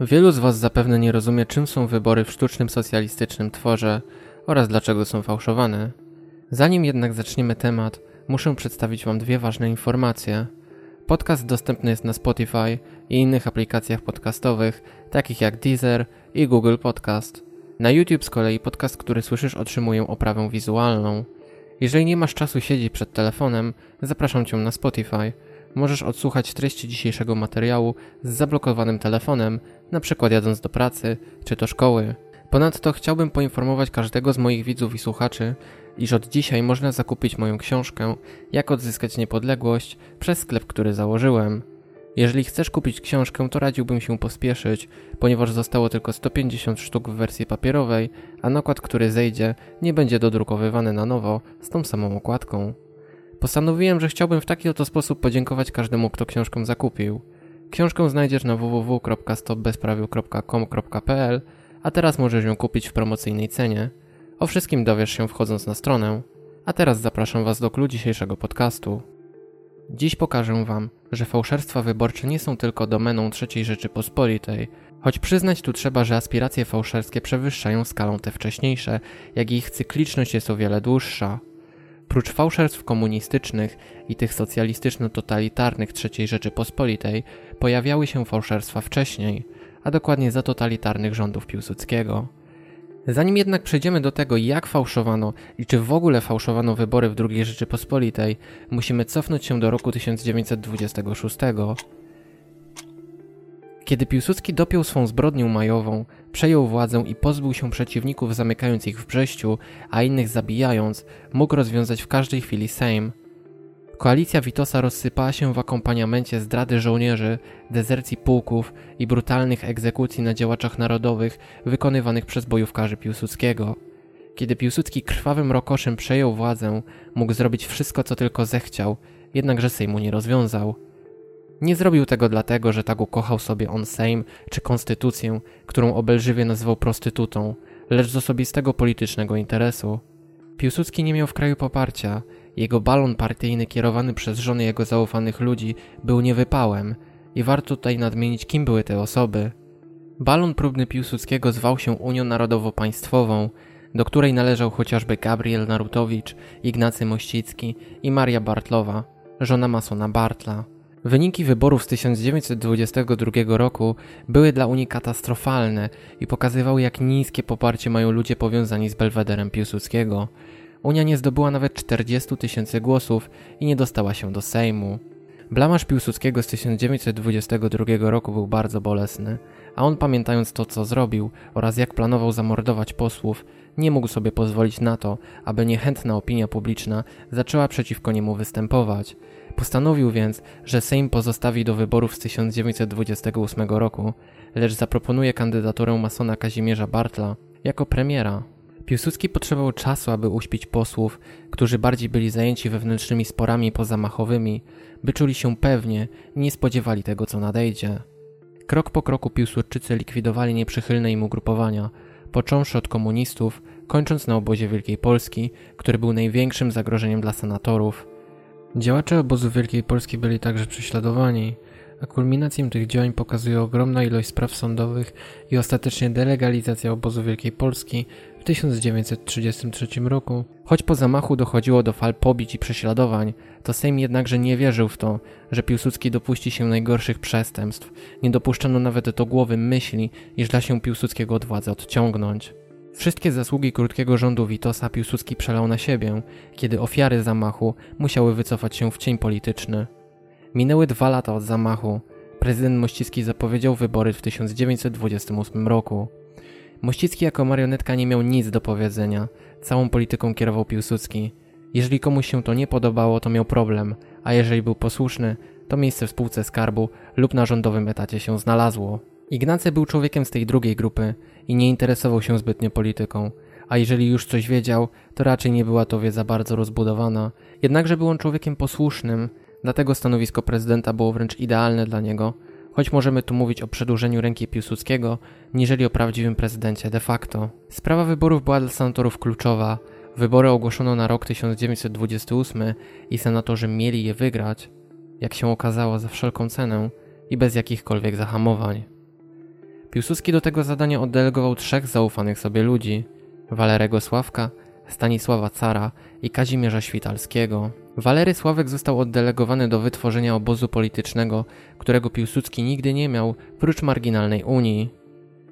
Wielu z Was zapewne nie rozumie, czym są wybory w sztucznym socjalistycznym tworze oraz dlaczego są fałszowane. Zanim jednak zaczniemy temat, muszę przedstawić Wam dwie ważne informacje. Podcast dostępny jest na Spotify i innych aplikacjach podcastowych, takich jak Deezer i Google Podcast. Na YouTube z kolei podcast, który słyszysz, otrzymuje oprawę wizualną. Jeżeli nie masz czasu siedzieć przed telefonem, zapraszam Cię na Spotify. Możesz odsłuchać treści dzisiejszego materiału z zablokowanym telefonem, na przykład jadąc do pracy czy do szkoły. Ponadto chciałbym poinformować każdego z moich widzów i słuchaczy, iż od dzisiaj można zakupić moją książkę Jak odzyskać niepodległość przez sklep, który założyłem. Jeżeli chcesz kupić książkę, to radziłbym się pospieszyć, ponieważ zostało tylko 150 sztuk w wersji papierowej, a nakład, który zejdzie, nie będzie dodrukowywany na nowo z tą samą okładką. Postanowiłem, że chciałbym w taki oto sposób podziękować każdemu, kto książkę zakupił. Książkę znajdziesz na www.stopbezprawiu.com.pl, a teraz możesz ją kupić w promocyjnej cenie. O wszystkim dowiesz się wchodząc na stronę. A teraz zapraszam Was do klu dzisiejszego podcastu. Dziś pokażę Wam, że fałszerstwa wyborcze nie są tylko domeną III Rzeczypospolitej, choć przyznać tu trzeba, że aspiracje fałszerskie przewyższają skalą te wcześniejsze, jak i ich cykliczność jest o wiele dłuższa. Prócz fałszerstw komunistycznych i tych socjalistyczno-totalitarnych III Rzeczypospolitej pojawiały się fałszerstwa wcześniej, a dokładnie za totalitarnych rządów Piłsudskiego. Zanim jednak przejdziemy do tego, jak fałszowano i czy w ogóle fałszowano wybory w II Rzeczypospolitej, musimy cofnąć się do roku 1926. Kiedy Piłsudski dopiął swą zbrodnią majową, przejął władzę i pozbył się przeciwników zamykając ich w Brześciu, a innych zabijając, mógł rozwiązać w każdej chwili Sejm. Koalicja Witosa rozsypała się w akompaniamencie zdrady żołnierzy, dezercji pułków i brutalnych egzekucji na działaczach narodowych wykonywanych przez bojówkarzy Piłsudskiego. Kiedy Piłsudski krwawym rokoszem przejął władzę, mógł zrobić wszystko, co tylko zechciał, jednakże Sejmu nie rozwiązał. Nie zrobił tego dlatego, że tak ukochał sobie on Sejm czy konstytucję, którą obelżywie nazywał prostytutą, lecz z osobistego politycznego interesu. Piłsudski nie miał w kraju poparcia, jego balon partyjny kierowany przez żony jego zaufanych ludzi był niewypałem i warto tutaj nadmienić, kim były te osoby. Balon próbny Piłsudskiego zwał się Unią Narodowo-Państwową, do której należał chociażby Gabriel Narutowicz, Ignacy Mościcki i Maria Bartlowa, żona masona Bartla. Wyniki wyborów z 1922 roku były dla Unii katastrofalne i pokazywały, jak niskie poparcie mają ludzie powiązani z Belwederem Piłsudskiego. Unia nie zdobyła nawet 40 tysięcy głosów i nie dostała się do Sejmu. Blamasz Piłsudskiego z 1922 roku był bardzo bolesny, a on pamiętając to, co zrobił oraz jak planował zamordować posłów, nie mógł sobie pozwolić na to, aby niechętna opinia publiczna zaczęła przeciwko niemu występować. Postanowił więc, że Sejm pozostawi do wyborów z 1928 roku, lecz zaproponuje kandydaturę masona Kazimierza Bartla jako premiera. Piłsudski potrzebował czasu, aby uśpić posłów, którzy bardziej byli zajęci wewnętrznymi sporami pozamachowymi, by czuli się pewnie i nie spodziewali tego, co nadejdzie. Krok po kroku Piłsudczycy likwidowali nieprzychylne im ugrupowania, począwszy od komunistów, kończąc na obozie Wielkiej Polski, który był największym zagrożeniem dla senatorów. Działacze obozu Wielkiej Polski byli także prześladowani, a kulminacją tych działań pokazuje ogromna ilość spraw sądowych i ostatecznie delegalizacja obozu Wielkiej Polski w 1933 roku. Choć po zamachu dochodziło do fal pobić i prześladowań, to Sejm jednakże nie wierzył w to, że Piłsudski dopuści się najgorszych przestępstw. Nie dopuszczano nawet do głowy myśli, iż da się Piłsudskiego od władzy odciągnąć. Wszystkie zasługi krótkiego rządu Witosa Piłsudski przelał na siebie, kiedy ofiary zamachu musiały wycofać się w cień polityczny. Minęły dwa lata od zamachu. Prezydent Mościcki zapowiedział wybory w 1928 roku. Mościcki jako marionetka nie miał nic do powiedzenia. Całą polityką kierował Piłsudski. Jeżeli komuś się to nie podobało, to miał problem, a jeżeli był posłuszny, to miejsce w spółce skarbu lub na rządowym etacie się znalazło. Ignacy był człowiekiem z tej drugiej grupy i nie interesował się zbytnio polityką, a jeżeli już coś wiedział, to raczej nie była to wiedza bardzo rozbudowana. Jednakże był on człowiekiem posłusznym, dlatego stanowisko prezydenta było wręcz idealne dla niego, choć możemy tu mówić o przedłużeniu ręki Piłsudskiego, niżeli o prawdziwym prezydencie de facto. Sprawa wyborów była dla senatorów kluczowa. Wybory ogłoszono na rok 1928 i senatorzy mieli je wygrać, jak się okazało, za wszelką cenę i bez jakichkolwiek zahamowań. Piłsudski do tego zadania oddelegował trzech zaufanych sobie ludzi: Walerego Sławka, Stanisława Cara i Kazimierza Świtalskiego. Walery Sławek został oddelegowany do wytworzenia obozu politycznego, którego Piłsudski nigdy nie miał, prócz marginalnej Unii.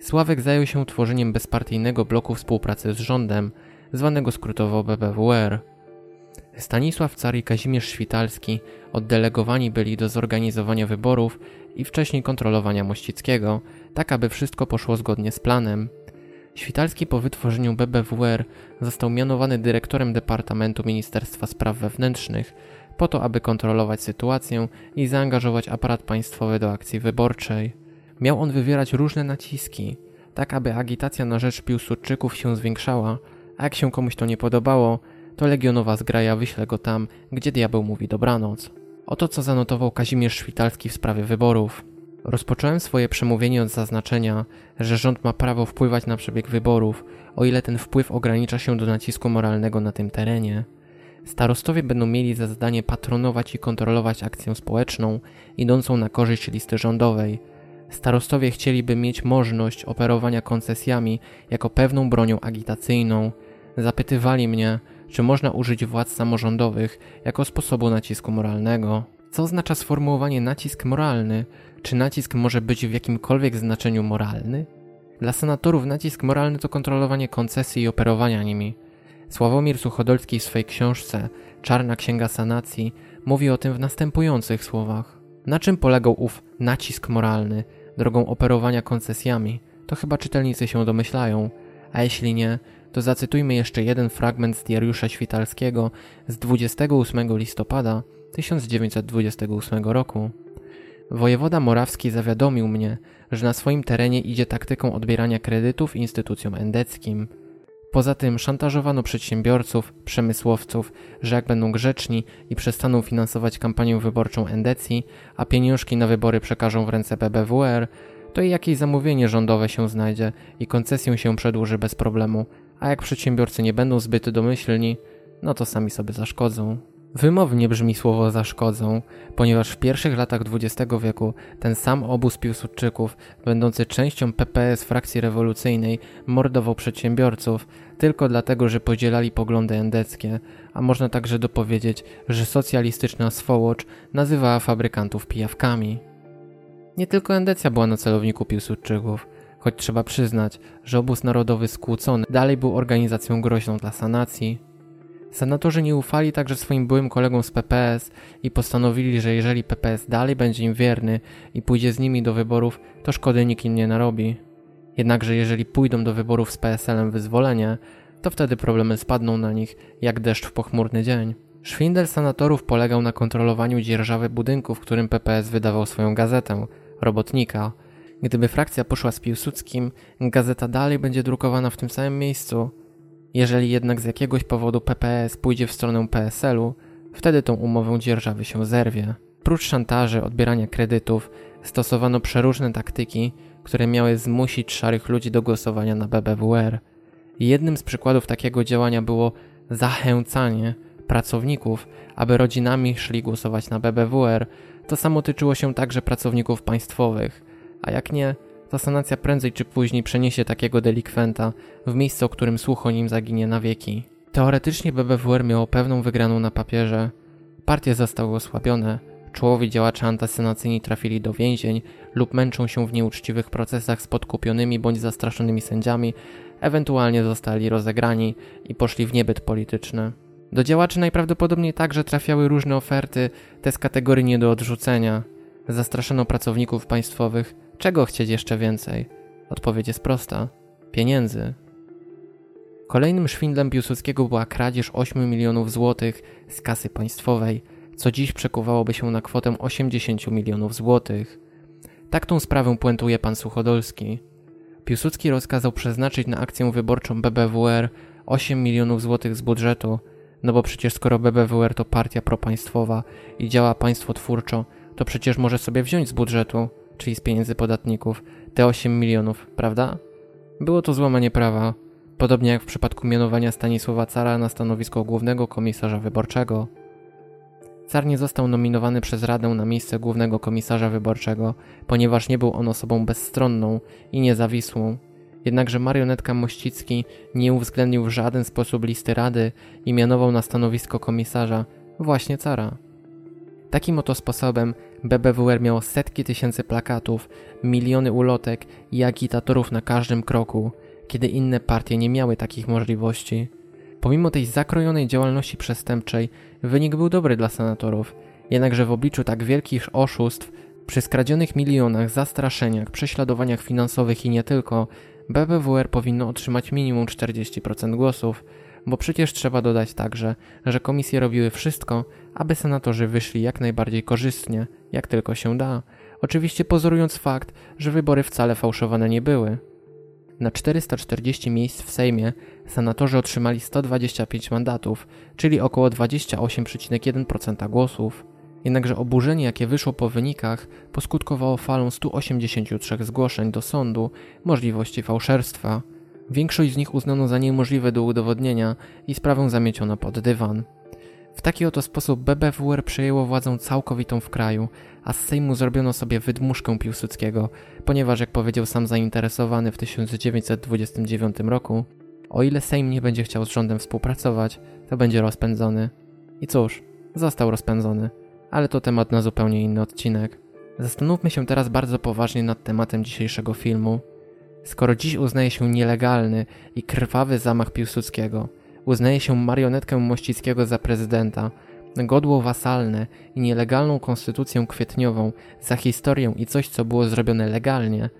Sławek zajął się tworzeniem bezpartyjnego bloku współpracy z rządem, zwanego skrótowo BBWR. Stanisław Car i Kazimierz Świtalski oddelegowani byli do zorganizowania wyborów i wcześniej kontrolowania Mościckiego, tak aby wszystko poszło zgodnie z planem. Świtalski po wytworzeniu BBWR został mianowany dyrektorem Departamentu Ministerstwa Spraw Wewnętrznych, po to aby kontrolować sytuację i zaangażować aparat państwowy do akcji wyborczej. Miał on wywierać różne naciski, tak aby agitacja na rzecz Piłsudczyków się zwiększała, a jak się komuś to nie podobało, to legionowa zgraja wyśle go tam, gdzie diabeł mówi dobranoc. Oto co zanotował Kazimierz Świtalski w sprawie wyborów. Rozpocząłem swoje przemówienie od zaznaczenia, że rząd ma prawo wpływać na przebieg wyborów, o ile ten wpływ ogranicza się do nacisku moralnego na tym terenie. Starostowie będą mieli za zadanie patronować i kontrolować akcję społeczną idącą na korzyść listy rządowej. Starostowie chcieliby mieć możliwość operowania koncesjami jako pewną bronią agitacyjną. Zapytywali mnie, czy można użyć władz samorządowych jako sposobu nacisku moralnego. Co oznacza sformułowanie nacisk moralny? Czy nacisk może być w jakimkolwiek znaczeniu moralny? Dla senatorów nacisk moralny to kontrolowanie koncesji i operowania nimi. Sławomir Suchodolski w swej książce Czarna Księga Sanacji mówi o tym w następujących słowach. Na czym polegał ów nacisk moralny drogą operowania koncesjami? To chyba czytelnicy się domyślają, a jeśli nie, to zacytujmy jeszcze jeden fragment z diariusza Świtalskiego z 28 listopada 1928 roku. Wojewoda Morawski zawiadomił mnie, że na swoim terenie idzie taktyką odbierania kredytów instytucjom endeckim. Poza tym szantażowano przedsiębiorców, przemysłowców, że jak będą grzeczni i przestaną finansować kampanię wyborczą endecji, a pieniążki na wybory przekażą w ręce BBWR, to i jakieś zamówienie rządowe się znajdzie i koncesję się przedłuży bez problemu, a jak przedsiębiorcy nie będą zbyt domyślni, no to sami sobie zaszkodzą. Wymownie brzmi słowo zaszkodzą, ponieważ w pierwszych latach XX wieku ten sam obóz Piłsudczyków, będący częścią PPS frakcji rewolucyjnej, mordował przedsiębiorców tylko dlatego, że podzielali poglądy endeckie, a można także dopowiedzieć, że socjalistyczna swołocz nazywała fabrykantów pijawkami. Nie tylko endecja była na celowniku Piłsudczyków, choć trzeba przyznać, że obóz narodowy skłócony dalej był organizacją groźną dla sanacji, Senatorzy nie ufali także swoim byłym kolegom z PPS i postanowili, że jeżeli PPS dalej będzie im wierny i pójdzie z nimi do wyborów, to szkody nikt im nie narobi. Jednakże jeżeli pójdą do wyborów z PSL-em wyzwolenie, to wtedy problemy spadną na nich jak deszcz w pochmurny dzień. Szwindel senatorów polegał na kontrolowaniu dzierżawy budynku, w którym PPS wydawał swoją gazetę, Robotnika. Gdyby frakcja poszła z Piłsudskim, gazeta dalej będzie drukowana w tym samym miejscu, jeżeli jednak z jakiegoś powodu PPS pójdzie w stronę PSL-u, wtedy tą umowę dzierżawy się zerwie. Prócz szantaży, odbierania kredytów, stosowano przeróżne taktyki, które miały zmusić szarych ludzi do głosowania na BBWR. Jednym z przykładów takiego działania było zachęcanie pracowników, aby rodzinami szli głosować na BBWR. To samo tyczyło się także pracowników państwowych, a jak nie, ta sanacja prędzej czy później przeniesie takiego delikwenta w miejsce, o którym słuch o nim zaginie na wieki. Teoretycznie BBWR miało pewną wygraną na papierze. Partie zostały osłabione, czołowi działacze antasenacyjni trafili do więzień lub męczą się w nieuczciwych procesach z podkupionymi bądź zastraszonymi sędziami, ewentualnie zostali rozegrani i poszli w niebyt polityczny. Do działaczy najprawdopodobniej także trafiały różne oferty, te z kategorii nie do odrzucenia. Zastraszono pracowników państwowych, Czego chcieć jeszcze więcej? Odpowiedź jest prosta: pieniędzy. Kolejnym szwindlem Piłsudskiego była kradzież 8 milionów złotych z kasy państwowej, co dziś przekuwałoby się na kwotę 80 milionów złotych. Tak tą sprawę puentuje pan Suchodolski. Piłsudski rozkazał przeznaczyć na akcję wyborczą BBWR 8 milionów złotych z budżetu, no bo przecież skoro BBWR to partia propaństwowa i działa państwo twórczo, to przecież może sobie wziąć z budżetu czyli z pieniędzy podatników, te 8 milionów, prawda? Było to złamanie prawa, podobnie jak w przypadku mianowania Stanisława Cara na stanowisko głównego komisarza wyborczego. Car nie został nominowany przez Radę na miejsce głównego komisarza wyborczego, ponieważ nie był on osobą bezstronną i niezawisłą. Jednakże marionetka Mościcki nie uwzględnił w żaden sposób listy Rady i mianował na stanowisko komisarza właśnie cara. Takim oto sposobem BBWR miało setki tysięcy plakatów, miliony ulotek i agitatorów na każdym kroku, kiedy inne partie nie miały takich możliwości. Pomimo tej zakrojonej działalności przestępczej, wynik był dobry dla senatorów, jednakże w obliczu tak wielkich oszustw, przy skradzionych milionach, zastraszeniach, prześladowaniach finansowych i nie tylko, BBWR powinno otrzymać minimum 40% głosów, bo przecież trzeba dodać także, że komisje robiły wszystko, aby senatorzy wyszli jak najbardziej korzystnie, jak tylko się da, oczywiście pozorując fakt, że wybory wcale fałszowane nie były. Na 440 miejsc w Sejmie senatorzy otrzymali 125 mandatów, czyli około 28,1% głosów. Jednakże oburzenie, jakie wyszło po wynikach, poskutkowało falą 183 zgłoszeń do sądu możliwości fałszerstwa. Większość z nich uznano za niemożliwe do udowodnienia i sprawę zamieciono pod dywan. W taki oto sposób BBWR przejęło władzę całkowitą w kraju, a z Sejmu zrobiono sobie wydmuszkę Piłsudskiego, ponieważ jak powiedział sam zainteresowany w 1929 roku, o ile Sejm nie będzie chciał z rządem współpracować, to będzie rozpędzony. I cóż, został rozpędzony, ale to temat na zupełnie inny odcinek. Zastanówmy się teraz bardzo poważnie nad tematem dzisiejszego filmu. Skoro dziś uznaje się nielegalny i krwawy zamach Piłsudskiego, uznaje się marionetkę Mościckiego za prezydenta, godło wasalne i nielegalną konstytucję kwietniową za historię i coś, co było zrobione legalnie,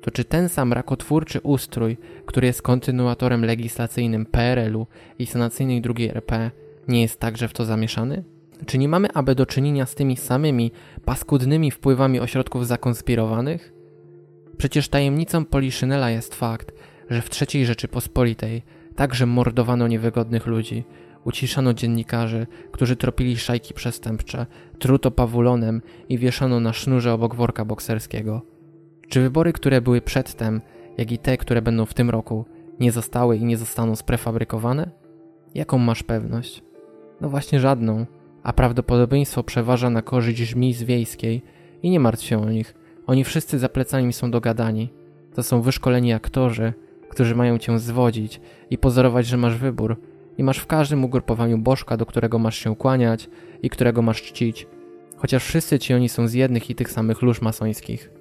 to czy ten sam rakotwórczy ustrój, który jest kontynuatorem legislacyjnym PRL-u i sanacyjnej II RP, nie jest także w to zamieszany? Czy nie mamy aby do czynienia z tymi samymi paskudnymi wpływami ośrodków zakonspirowanych? Przecież tajemnicą Poliszynela jest fakt, że w III Rzeczypospolitej także mordowano niewygodnych ludzi, uciszano dziennikarzy, którzy tropili szajki przestępcze, truto pawulonem i wieszano na sznurze obok worka bokserskiego. Czy wybory, które były przedtem, jak i te, które będą w tym roku, nie zostały i nie zostaną sprefabrykowane? Jaką masz pewność? No właśnie żadną, a prawdopodobieństwo przeważa na korzyść żmij z wiejskiej i nie martw się o nich. Oni wszyscy za plecami są dogadani. To są wyszkoleni aktorzy, którzy mają cię zwodzić i pozorować, że masz wybór. I masz w każdym ugrupowaniu bożka, do którego masz się kłaniać i którego masz czcić. Chociaż wszyscy ci oni są z jednych i tych samych lóż masońskich.